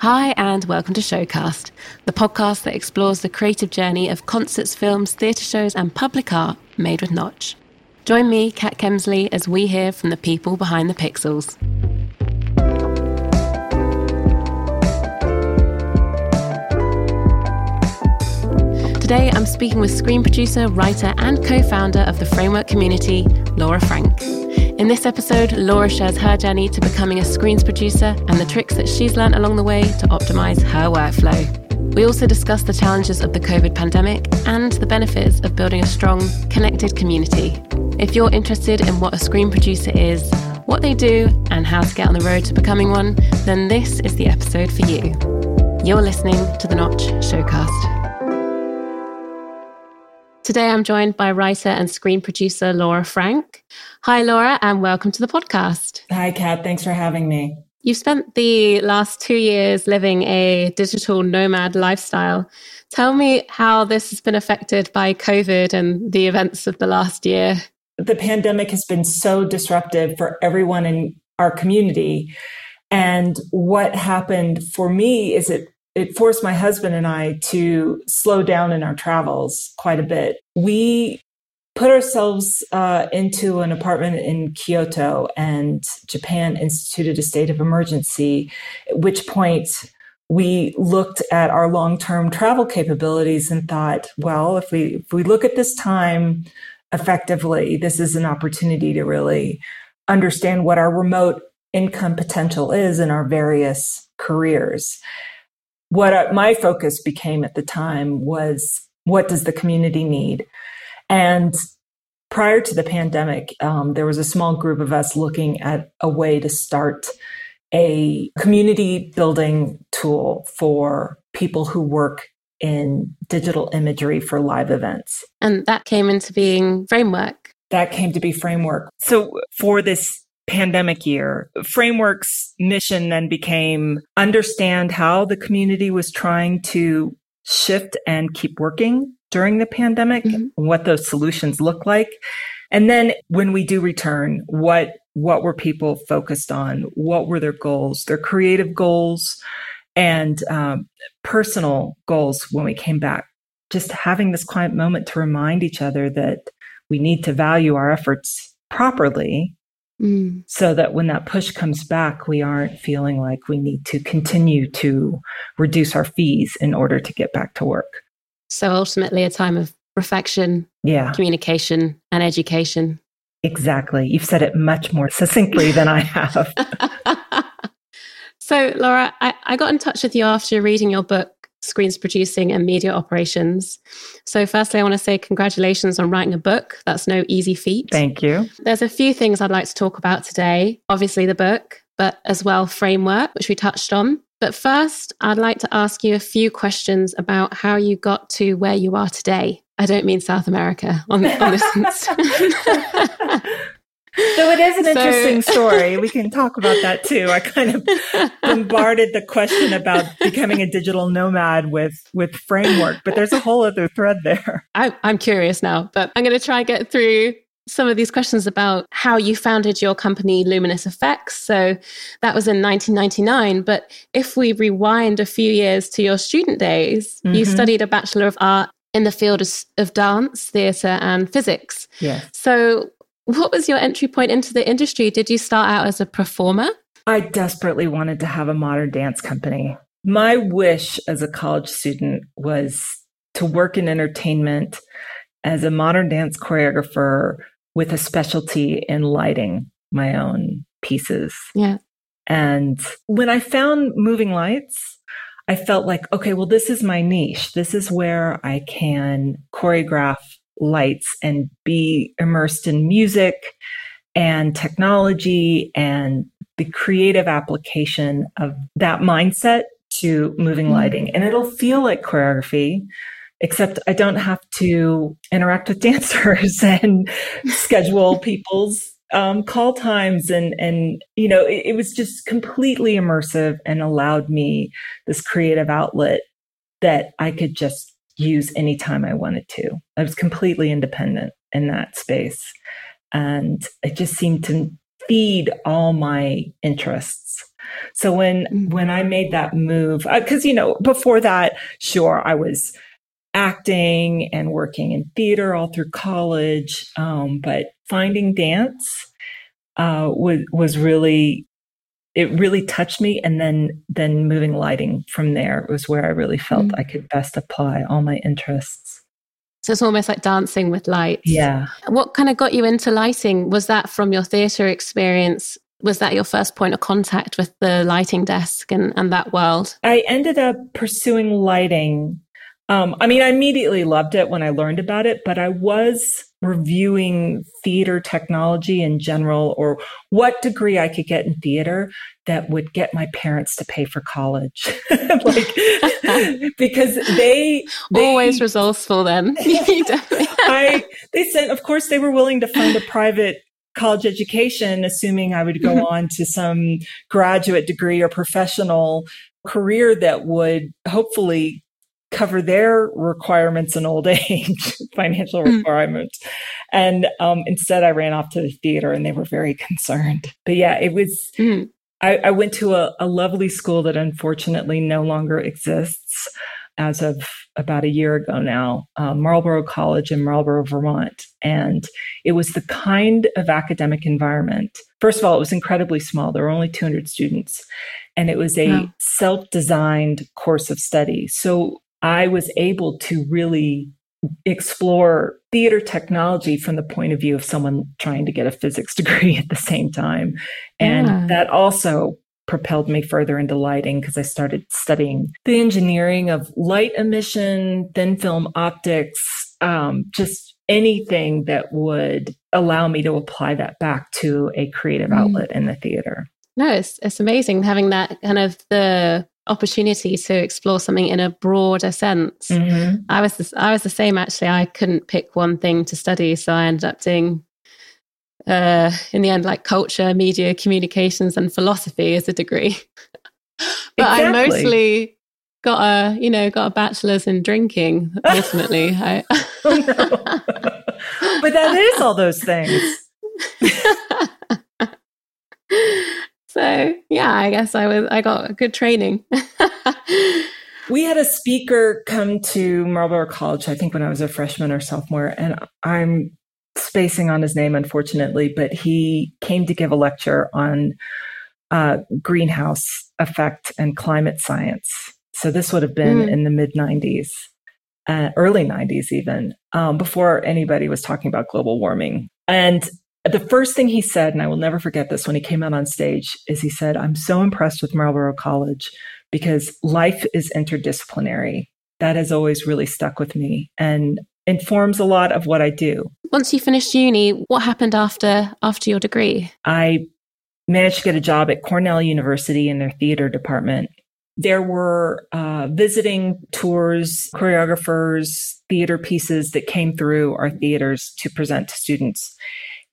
Hi, and welcome to Showcast, the podcast that explores the creative journey of concerts, films, theatre shows, and public art made with Notch. Join me, Kat Kemsley, as we hear from the people behind the pixels. Today, I'm speaking with screen producer, writer, and co founder of the Framework community, Laura Frank. In this episode, Laura shares her journey to becoming a screens producer and the tricks that she's learned along the way to optimize her workflow. We also discuss the challenges of the COVID pandemic and the benefits of building a strong, connected community. If you're interested in what a screen producer is, what they do, and how to get on the road to becoming one, then this is the episode for you. You're listening to the Notch Showcast. Today I'm joined by writer and screen producer Laura Frank. Hi, Laura, and welcome to the podcast. Hi, Kat. Thanks for having me. You've spent the last two years living a digital nomad lifestyle. Tell me how this has been affected by COVID and the events of the last year. The pandemic has been so disruptive for everyone in our community. And what happened for me is it it forced my husband and I to slow down in our travels quite a bit. We put ourselves uh, into an apartment in Kyoto, and Japan instituted a state of emergency, at which point we looked at our long-term travel capabilities and thought, well, if we if we look at this time effectively, this is an opportunity to really understand what our remote income potential is in our various careers what my focus became at the time was what does the community need? And prior to the pandemic, um, there was a small group of us looking at a way to start a community building tool for people who work in digital imagery for live events. And that came into being Framework. That came to be Framework. So for this pandemic year. Framework's mission then became understand how the community was trying to shift and keep working during the pandemic, mm-hmm. what those solutions look like. And then when we do return, what what were people focused on? What were their goals, their creative goals, and um, personal goals when we came back? Just having this quiet moment to remind each other that we need to value our efforts properly Mm. So that when that push comes back, we aren't feeling like we need to continue to reduce our fees in order to get back to work. So ultimately, a time of reflection, yeah. communication, and education. Exactly. You've said it much more succinctly than I have. so, Laura, I, I got in touch with you after reading your book, screens producing and media operations. So, firstly, I want to say congratulations on writing a book. That's no easy feat. Thank you. There's a few things I'd like to talk about today. Obviously, the book, but as well, framework, which we touched on. But first, I'd like to ask you a few questions about how you got to where you are today. I don't mean South America on, on this. So it is an so, interesting story. We can talk about that too. I kind of bombarded the question about becoming a digital nomad with with framework, but there's a whole other thread there. I, I'm curious now, but I'm going to try and get through some of these questions about how you founded your company Luminous FX. So that was in 1999. But if we rewind a few years to your student days, mm-hmm. you studied a Bachelor of Art in the field of, of dance, theatre, and physics. Yeah. So what was your entry point into the industry? Did you start out as a performer? I desperately wanted to have a modern dance company. My wish as a college student was to work in entertainment as a modern dance choreographer with a specialty in lighting my own pieces. Yeah. And when I found moving lights, I felt like, okay, well, this is my niche. This is where I can choreograph lights and be immersed in music and technology and the creative application of that mindset to moving mm-hmm. lighting. And it'll feel like choreography, except I don't have to interact with dancers and schedule people's um, call times and and you know it, it was just completely immersive and allowed me this creative outlet that I could just use anytime I wanted to. I was completely independent in that space. And it just seemed to feed all my interests. So when mm-hmm. when I made that move, because uh, you know before that, sure I was acting and working in theater all through college, um, but finding dance uh, was was really it really touched me and then then moving lighting from there was where i really felt mm. i could best apply all my interests. So it's almost like dancing with light yeah. What kind of got you into lighting? Was that from your theatre experience? Was that your first point of contact with the lighting desk and, and that world? I ended up pursuing lighting um, I mean, I immediately loved it when I learned about it, but I was reviewing theater technology in general or what degree I could get in theater that would get my parents to pay for college. like, because they, they always resourceful then. I, they said, of course, they were willing to fund a private college education, assuming I would go on to some graduate degree or professional career that would hopefully cover their requirements in old age, financial mm. requirements. And um, instead, I ran off to the theater and they were very concerned. But yeah, it was, mm. I, I, went to a, a lovely school that unfortunately no longer exists as of about a year ago now, um, Marlboro College in Marlboro, Vermont. And it was the kind of academic environment. First of all, it was incredibly small. There were only 200 students. And it was a wow. self designed course of study. So I was able to really explore theater technology from the point of view of someone trying to get a physics degree at the same time. And yeah. that also propelled me further into lighting because I started studying the engineering of light emission, thin film optics, um, just anything that would allow me to apply that back to a creative mm. outlet in the theater. No, it's, it's amazing having that kind of the opportunity to explore something in a broader sense. Mm-hmm. I was the, I was the same actually. I couldn't pick one thing to study, so I ended up doing uh, in the end like culture, media, communications, and philosophy as a degree. but exactly. I mostly got a you know got a bachelor's in drinking. Ultimately, I, oh, but that is all those things. So yeah, I guess I was I got good training. we had a speaker come to Marlboro College, I think when I was a freshman or sophomore, and I'm spacing on his name unfortunately, but he came to give a lecture on uh, greenhouse effect and climate science. So this would have been mm. in the mid 90s. Uh, early 90s even um, before anybody was talking about global warming and the first thing he said, and I will never forget this when he came out on stage, is he said, I'm so impressed with Marlboro College because life is interdisciplinary. That has always really stuck with me and informs a lot of what I do. Once you finished uni, what happened after after your degree? I managed to get a job at Cornell University in their theater department. There were uh, visiting tours, choreographers, theater pieces that came through our theaters to present to students.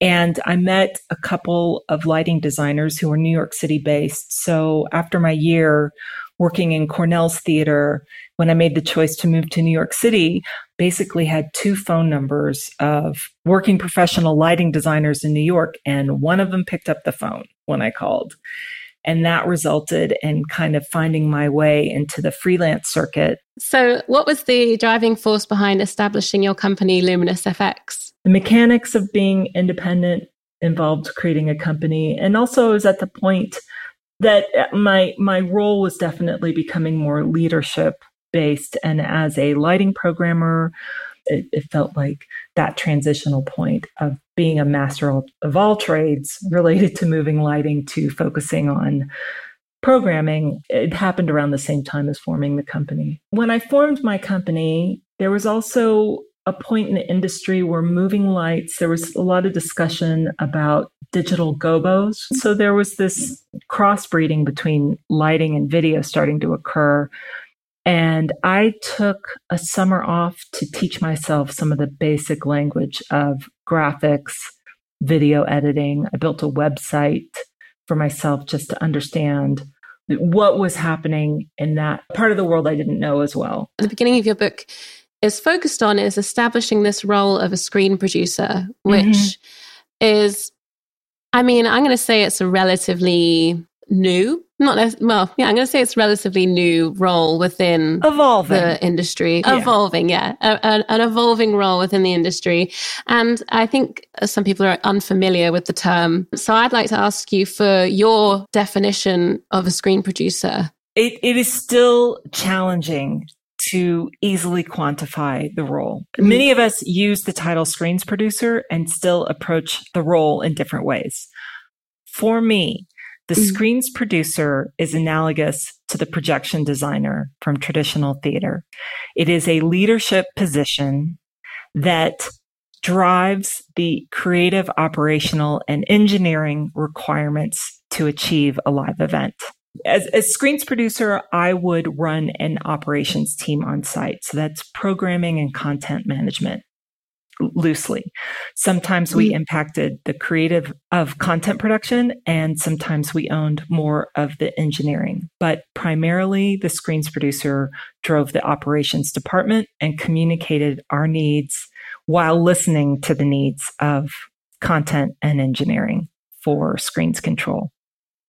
And I met a couple of lighting designers who were New York City based. So after my year working in Cornell's theater, when I made the choice to move to New York City, basically had two phone numbers of working professional lighting designers in New York. And one of them picked up the phone when I called. And that resulted in kind of finding my way into the freelance circuit. So, what was the driving force behind establishing your company, Luminous FX? The mechanics of being independent involved creating a company. And also, I was at the point that my my role was definitely becoming more leadership based and as a lighting programmer it, it, felt like that transitional point of being a master of all trades related to moving lighting to focusing on programming, it happened around the same time as forming the company. When I formed my company, there was also a point in the industry where moving lights, there was a lot of discussion about digital gobos. So there was this crossbreeding between lighting and video starting to occur and I took a summer off to teach myself some of the basic language of graphics, video editing. I built a website for myself just to understand what was happening in that part of the world I didn't know as well. At the beginning of your book is focused on is establishing this role of a screen producer, which mm-hmm. is, I mean, I'm going to say it's a relatively new not as well. Yeah, I'm going to say it's relatively new role within evolving the industry, yeah. evolving. Yeah, a, a, an evolving role within the industry, and I think some people are unfamiliar with the term. So I'd like to ask you for your definition of a screen producer. It, it is still challenging to easily quantify the role. Mm-hmm. Many of us use the title screens producer and still approach the role in different ways. For me, the mm-hmm. screens producer is analogous to the projection designer from traditional theater. It is a leadership position that drives the creative, operational, and engineering requirements to achieve a live event. As, as screens producer, I would run an operations team on site. So that's programming and content management loosely. Sometimes we mm. impacted the creative of content production and sometimes we owned more of the engineering. But primarily the screens producer drove the operations department and communicated our needs while listening to the needs of content and engineering for screens control.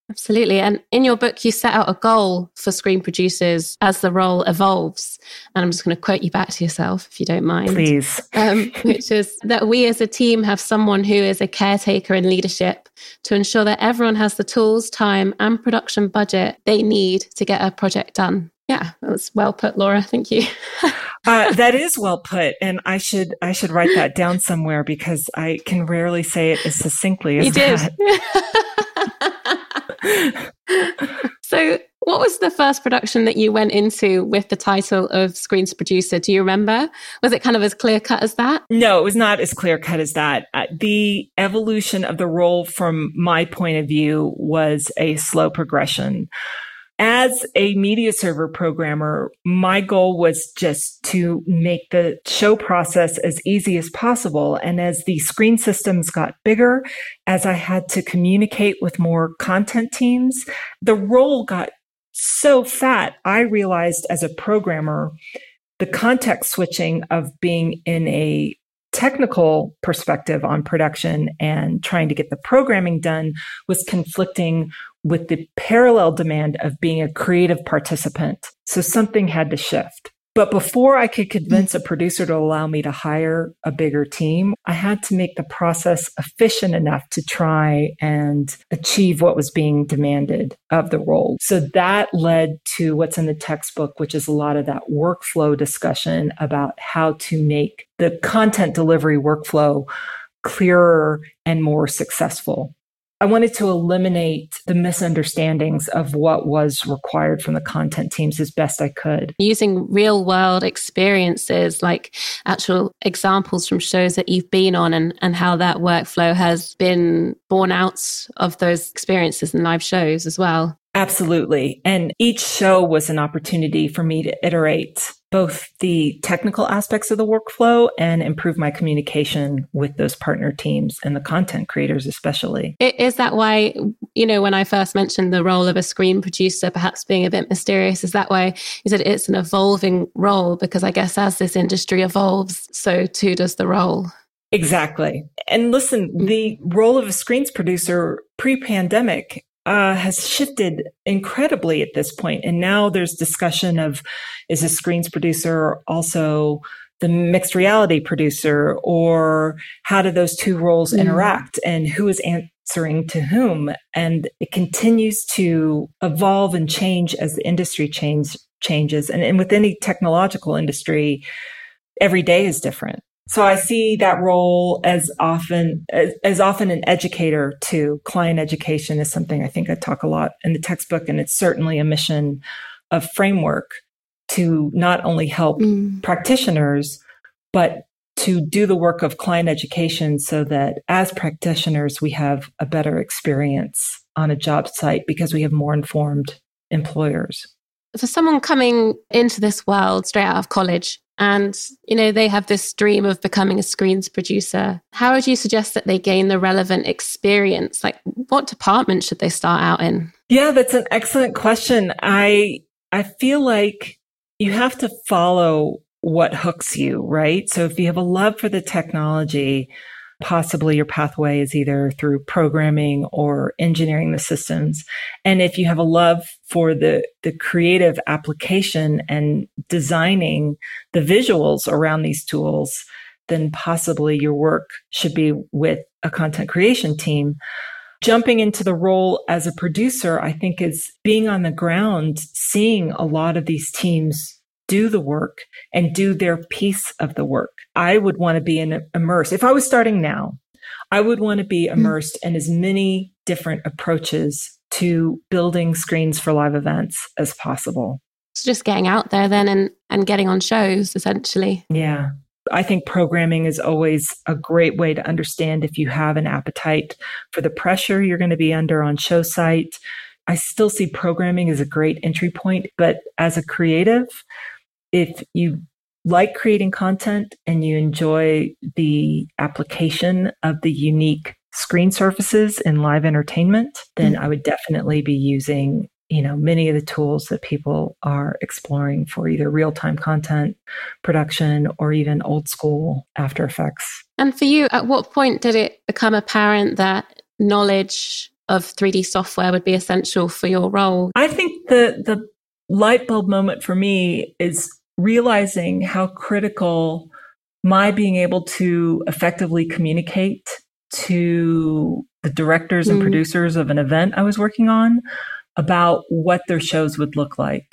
Absolutely. And in your book, you set out a goal for screen producers as the role evolves. And I'm just going to quote you back to yourself, if you don't mind. Please. Um, which is that we as a team have someone who is a caretaker in leadership to ensure that everyone has the tools, time, and production budget they need to get a project done. Yeah, that was well put, Laura. Thank you. uh, that is well put, and I should I should write that down somewhere because I can rarely say it as succinctly as you that. so, what was the first production that you went into with the title of screens producer? Do you remember? Was it kind of as clear cut as that? No, it was not as clear cut as that. Uh, the evolution of the role from my point of view was a slow progression as a media server programmer, my goal was just to make the show process as easy as possible. And as the screen systems got bigger, as I had to communicate with more content teams, the role got so fat. I realized as a programmer, the context switching of being in a technical perspective on production and trying to get the programming done was conflicting with the parallel demand of being a creative participant. So something had to shift. But before I could convince a producer to allow me to hire a bigger team, I had to make the process efficient enough to try and achieve what was being demanded of the role. So that led to what's in the textbook, which is a lot of that workflow discussion about how to make the content delivery workflow clearer and more successful. I wanted to eliminate the misunderstandings of what was required from the content teams as best I could. Using real world experiences, like actual examples from shows that you've been on, and, and how that workflow has been born out of those experiences in live shows as well. Absolutely. And each show was an opportunity for me to iterate both the technical aspects of the workflow and improve my communication with those partner teams and the content creators, especially. Is that why, you know, when I first mentioned the role of a screen producer perhaps being a bit mysterious, is that why you said it's an evolving role? Because I guess as this industry evolves, so too does the role. Exactly. And listen, the role of a screens producer pre pandemic uh, has shifted incredibly at this point. And now there's discussion of is a screens producer also the mixed reality producer or how do those two roles mm. interact and who is answering to whom? And it continues to evolve and change as the industry change, changes. And, and with any technological industry, every day is different. So I see that role as often as, as, often an educator too. Client education is something I think I talk a lot in the textbook, and it's certainly a mission of framework to not only help mm. practitioners, but to do the work of client education so that as practitioners we have a better experience on a job site because we have more informed employers. For someone coming into this world straight out of college, and you know they have this dream of becoming a screens producer. How would you suggest that they gain the relevant experience? Like what department should they start out in? Yeah that's an excellent question. I i feel like you have to follow what hooks you right? So if you have a love for the technology possibly your pathway is either through programming or engineering the systems. And if you have a love for the, the creative application and designing the visuals around these tools, then possibly your work should be with a content creation team. Jumping into the role as a producer, I think is being on the ground, seeing a lot of these teams do the work and do their piece of the work. I would want to be in, immersed. If I was starting now, I would want to be mm-hmm. immersed in as many different approaches to building screens for live events as possible. So just getting out there then and, and getting on shows essentially. Yeah. I think programming is always a great way to understand if you have an appetite for the pressure you're going to be under on show site. I still see programming as a great entry point, but as a creative, if you like creating content and you enjoy the application of the unique screen surfaces in live entertainment, then mm-hmm. I would definitely be using you know many of the tools that people are exploring for either real-time content production or even old school after effects and for you at what point did it become apparent that knowledge of 3d software would be essential for your role i think the the light bulb moment for me is realizing how critical my being able to effectively communicate to the directors and mm. producers of an event I was working on about what their shows would look like.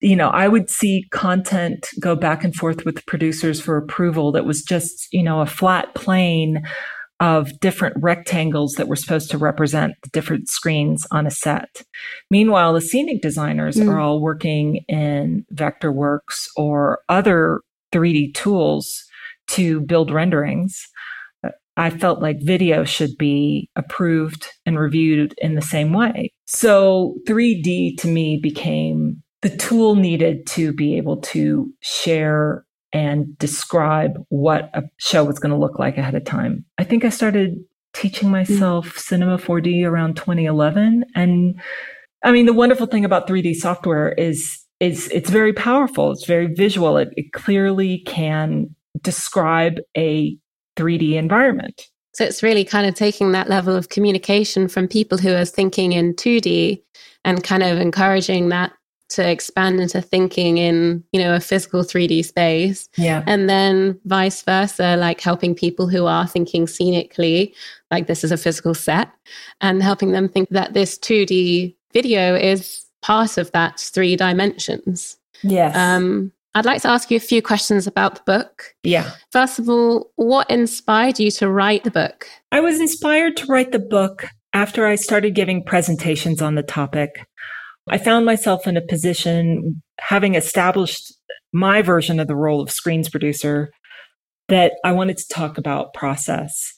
You know, I would see content go back and forth with producers for approval that was just, you know, a flat plane of different rectangles that were supposed to represent the different screens on a set. Meanwhile, the scenic designers mm. are all working in Vectorworks or other 3D tools to build renderings. I felt like video should be approved and reviewed in the same way. So 3D to me became the tool needed to be able to share and describe what a show was going to look like ahead of time. I think I started teaching myself mm-hmm. Cinema 4D around 2011 and I mean the wonderful thing about 3D software is is it's very powerful, it's very visual. It, it clearly can describe a 3D environment. So it's really kind of taking that level of communication from people who are thinking in 2D and kind of encouraging that to expand into thinking in you know a physical 3d space yeah and then vice versa like helping people who are thinking scenically like this is a physical set and helping them think that this 2d video is part of that three dimensions yes um I'd like to ask you a few questions about the book. Yeah. First of all, what inspired you to write the book? I was inspired to write the book after I started giving presentations on the topic. I found myself in a position having established my version of the role of screens producer that I wanted to talk about process.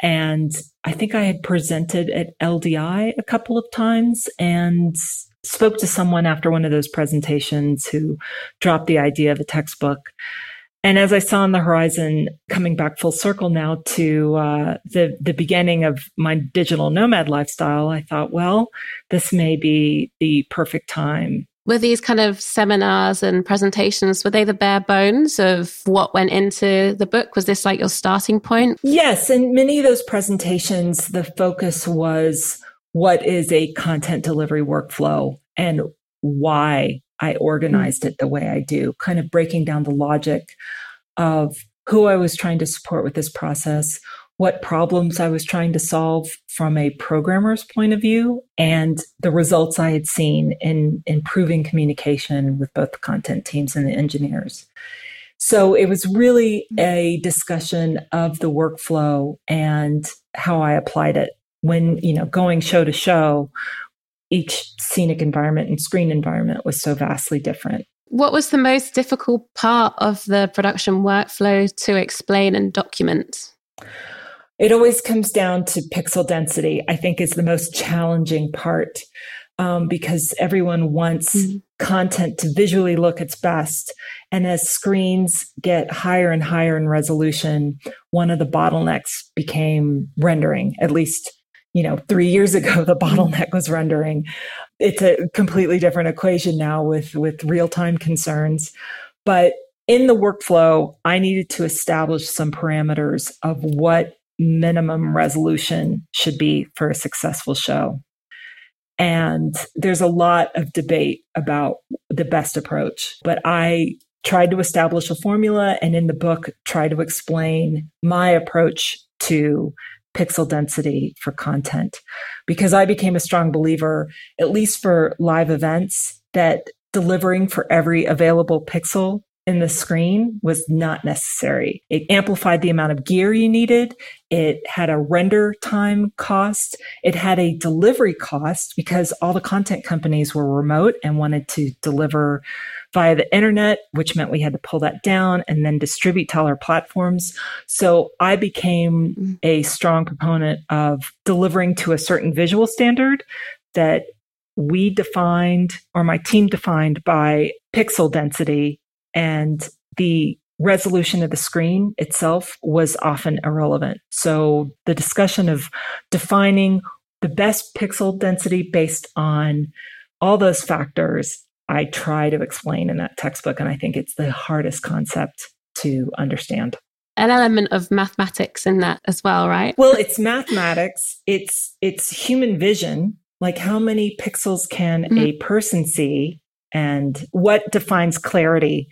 And I think I had presented at LDI a couple of times and spoke to someone after one of those presentations who dropped the idea of a textbook. And as I saw on the horizon, coming back full circle now to uh, the the beginning of my digital nomad lifestyle, I thought, well, this may be the perfect time. Were these kind of seminars and presentations, were they the bare bones of what went into the book? Was this like your starting point? Yes. And many of those presentations, the focus was what is a content delivery workflow and why I organized it the way I do, kind of breaking down the logic of who I was trying to support with this process, what problems I was trying to solve from a programmer's point of view, and the results I had seen in improving communication with both the content teams and the engineers. So it was really mm-hmm. a discussion of the workflow and how I applied it when, you know, going show to show each scenic environment and screen environment was so vastly different. What was the most difficult part of the production workflow to explain and document? It always comes down to pixel density, I think is the most challenging part um, because everyone wants mm-hmm. content to visually look its best. And as screens get higher and higher in resolution, one of the bottlenecks became rendering, at least you know, three years ago, the mm-hmm. bottleneck was rendering. It's a completely different equation now with, with real time concerns. But in the workflow, I needed to establish some parameters of what minimum resolution should be for a successful show. And there's a lot of debate about the best approach, but I tried to establish a formula and in the book try to explain my approach to pixel density for content because I became a strong believer, at least for live events, that delivering for every available pixel in the screen was not necessary. It amplified the amount of gear you needed. It had a render time cost. It had a delivery cost because all the content companies were remote and wanted to deliver via the internet, which meant we had to pull that down and then distribute to all our platforms. So I became mm. a strong proponent of delivering to a certain visual standard that we defined or my team defined by pixel density and the resolution of the screen itself was often irrelevant. So the discussion of defining the best pixel density based on all those factors, I try to explain in that textbook. And I think it's the hardest concept to understand. An element of mathematics in that as well, right? Well, it's mathematics. It's it's human vision. Like how many pixels can mm-hmm. a person see and what defines clarity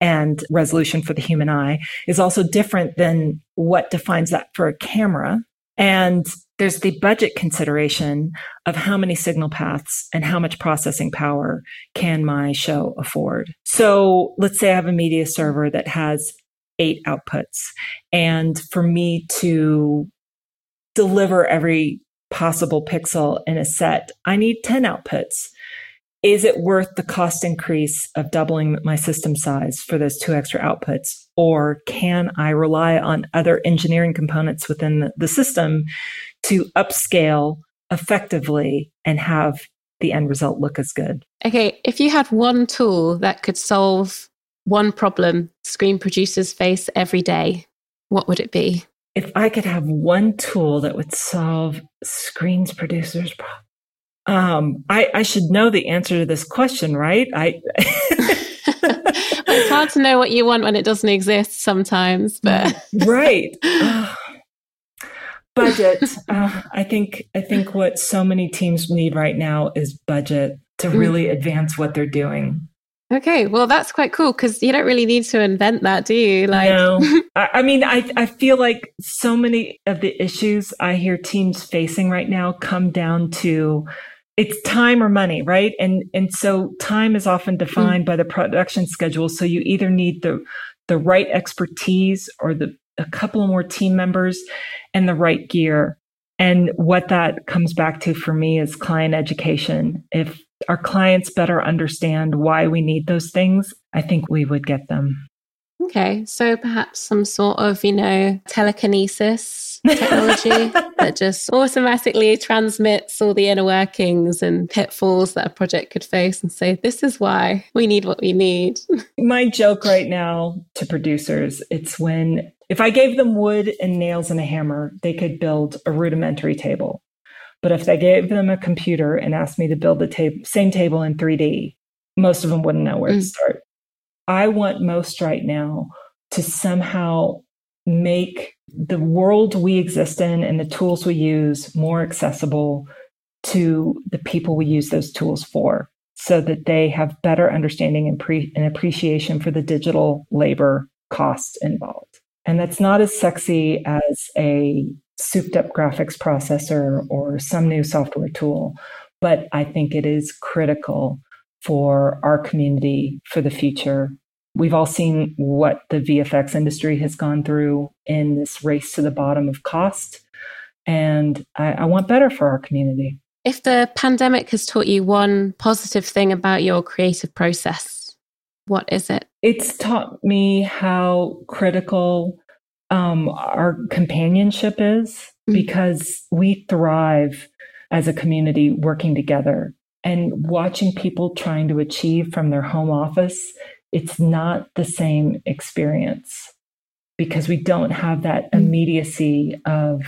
and resolution for the human eye is also different than what defines that for a camera. And there's the budget consideration of how many signal paths and how much processing power can my show afford. So let's say I have a media server that has eight outputs. And for me to deliver every possible pixel in a set, I need 10 outputs is it worth the cost increase of doubling my system size for those two extra outputs? Or can I rely on other engineering components within the, system to upscale effectively and have the end result look as good? Okay, if you had one tool that could solve one problem screen producers face every day, what would it be? If I could have one tool that would solve screens producers' problems, um, I, I should know the answer to this question, right? I. it's hard to know what you want when it doesn't exist sometimes, but right. Uh, budget. Uh, I think I think what so many teams need right now is budget to mm. really advance what they're doing. Okay, well, that's quite cool because you don't really need to invent that, do you? Like, no. I, I, mean, I I feel like so many of the issues I hear teams facing right now come down to it's time or money, right? And and so time is often defined mm. by the production schedule. So you either need the the right expertise or the a couple more team members and the right gear. And what that comes back to for me is client education. If our clients better understand why we need those things, I think we would get them. Okay, so perhaps some sort of, you know, telekinesis technology that just automatically transmits all the inner workings and pitfalls that a project could face and say, this is why we need what we need. My joke right now to producers, it's when if I gave them wood and nails and a hammer, they could build a rudimentary table. But if I gave them a computer and asked me to build the same table in 3D, most of them wouldn't know where mm. to start. I want most right now to somehow make the world we exist in and the tools we use more accessible to the people we use those tools for so that they have better understanding and, pre- and appreciation for the digital labor costs involved. And that's not as sexy as a souped up graphics processor or some new software tool, but I think it is critical for our community for the future. We've all seen what the VFX industry has gone through in this race to the bottom of cost. And I, I want better for our community. If the pandemic has taught you one positive thing about your creative process, what is it? It's taught me how critical um, our companionship is mm-hmm. because we thrive as a community working together and watching people trying to achieve from their home office, it's not the same experience because we don't have that mm. immediacy of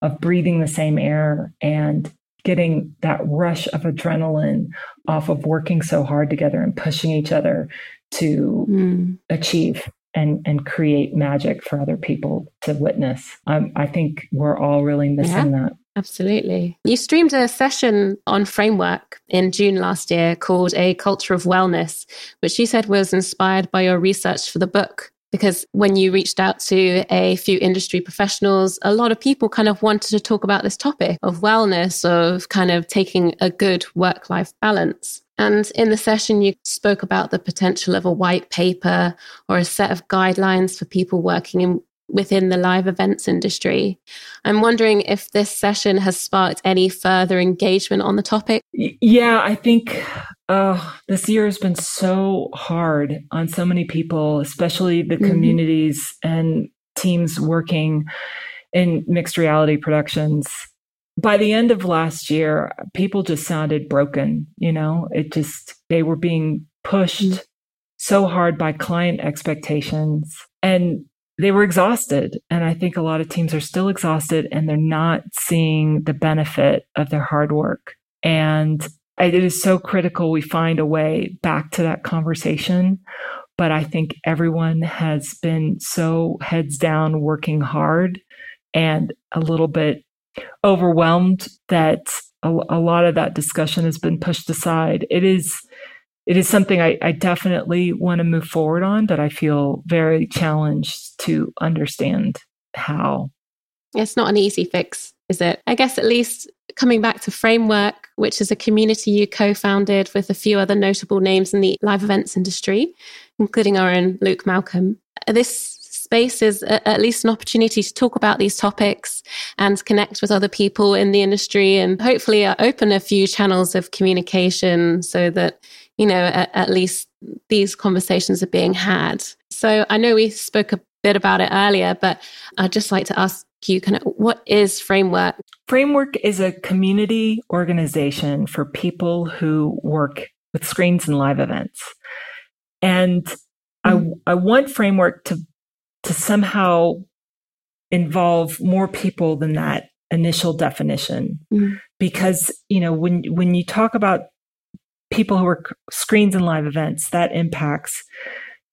of breathing the same air and getting that rush of adrenaline off of working so hard together and pushing each other to mm. achieve and and create magic for other people to witness. Um, I think we're all really missing yeah. that. Absolutely. You streamed a session on Framework in June last year called A Culture of Wellness, which you said was inspired by your research for the book. Because when you reached out to a few industry professionals, a lot of people kind of wanted to talk about this topic of wellness, of kind of taking a good work life balance. And in the session, you spoke about the potential of a white paper or a set of guidelines for people working in within the live events industry. I'm wondering if this session has sparked any further engagement on the topic. Yeah, I think uh, this year has been so hard on so many people, especially the mm-hmm. communities and teams working in mixed reality productions. By the end of last year, people just sounded broken. You know, it just, they were being pushed mm-hmm. so hard by client expectations. And they were exhausted. And I think a lot of teams are still exhausted and they're not seeing the benefit of their hard work. And it is so critical we find a way back to that conversation. But I think everyone has been so heads down working hard and a little bit overwhelmed that a, a lot of that discussion has been pushed aside. It is it is something I, I definitely want to move forward on, but I feel very challenged to understand how. It's not an easy fix, is it? I guess at least coming back to Framework, which is a community you co founded with a few other notable names in the live events industry, including our own Luke Malcolm. This space is at least an opportunity to talk about these topics and connect with other people in the industry and hopefully uh, open a few channels of communication so that you know, at, at least these conversations are being had. So I know we spoke a bit about it earlier, but I'd just like to ask you kind of what is Framework? Framework is a community organization for people who work with screens and live events. And mm-hmm. I, I want Framework to, to somehow involve more people than that initial definition. Mm-hmm. Because, you know, when, when you talk about people who are screens and live events, that impacts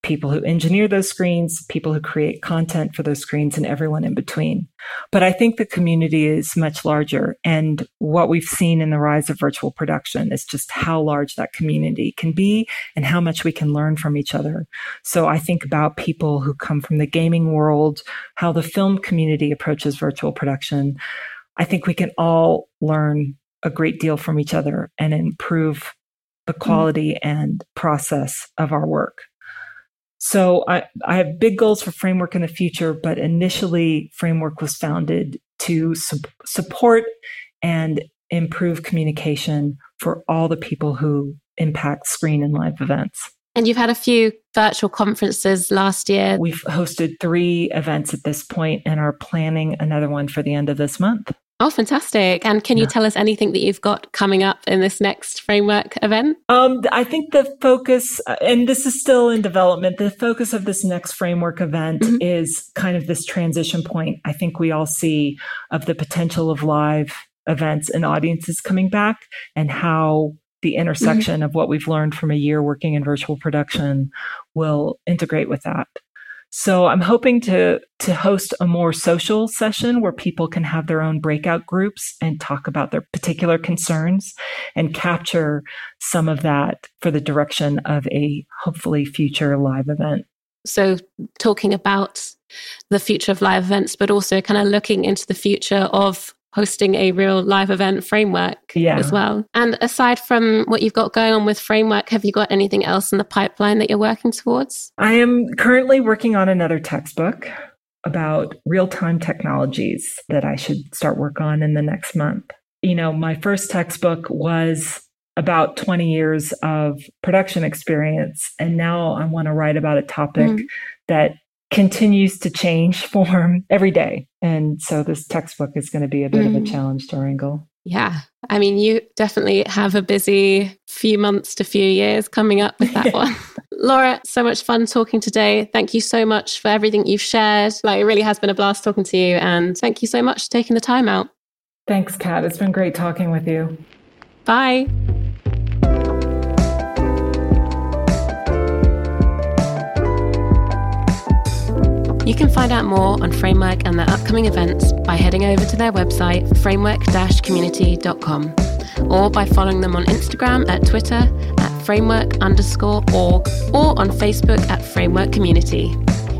people who engineer those screens, people who create content for those screens, and everyone in between. But I think the community is much larger. And what we've seen in the rise of virtual production is just how large that community can be and how much we can learn from each other. So I think about people who come from the gaming world, how the film community approaches virtual production. I think we can all learn a great deal from each other and improve the quality and process of our work. So I, I have big goals for Framework in the future, but initially Framework was founded to su- support and improve communication for all the people who impact screen and live events. And you've had a few virtual conferences last year. We've hosted three events at this point and are planning another one for the end of this month. Oh, fantastic. And can you tell us anything that you've got coming up in this next framework event? Um, I think the focus, uh, and this is still in development, the focus of this next framework event mm-hmm. is kind of this transition point I think we all see of the potential of live events and audiences coming back and how the intersection mm-hmm. of what we've learned from a year working in virtual production will integrate with that. So I'm hoping to to host a more social session where people can have their own breakout groups and talk about their particular concerns and capture some of that for the direction of a hopefully future live event. So talking about the future of live events, but also kind of looking into the future of hosting a real live event framework yeah. as well. And aside from what you've got going on with framework, have you got anything else in the pipeline that you're working towards? I am currently working on another textbook about real-time technologies that I should start work on in the next month. You know, my first textbook was about 20 years of production experience and now I want to write about a topic mm. that continues to change form every day. And so this textbook is going to be a bit mm. of a mm. challenge to wrangle. Yeah. I mean, you definitely have a busy few months to few years coming up with that one. Laura, so much fun talking today. Thank you so much for everything you've shared. Like, it really has been a blast talking to you. And thank you so much for taking the time out. Thanks, Kat. It's been great talking with you. Bye. You can find out more on Framework and their upcoming events by heading over to their website, framework-community.com, or by following them on Instagram at Twitter at framework underscore org or on Facebook at Framework Community.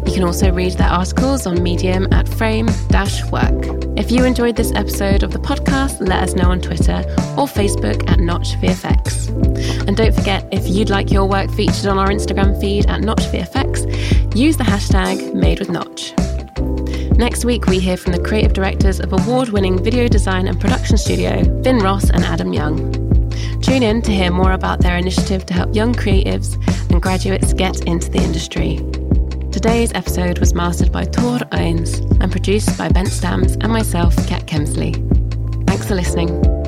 You can also read their articles on Medium at frame work. If you enjoyed this episode of the podcast, let us know on Twitter or Facebook at Notch VFX. And don't forget, if you'd like your work featured on our Instagram feed at Notch VFX, use the hashtag Made with Notch. Next week, we hear from the creative directors of award winning video design and production studio, Finn Ross and Adam Young. Tune in to hear more about their initiative to help young creatives and graduates get into the industry. Today's episode was mastered by Tor Owens and produced by Ben Stams and myself, Kat Kemsley. Thanks for listening.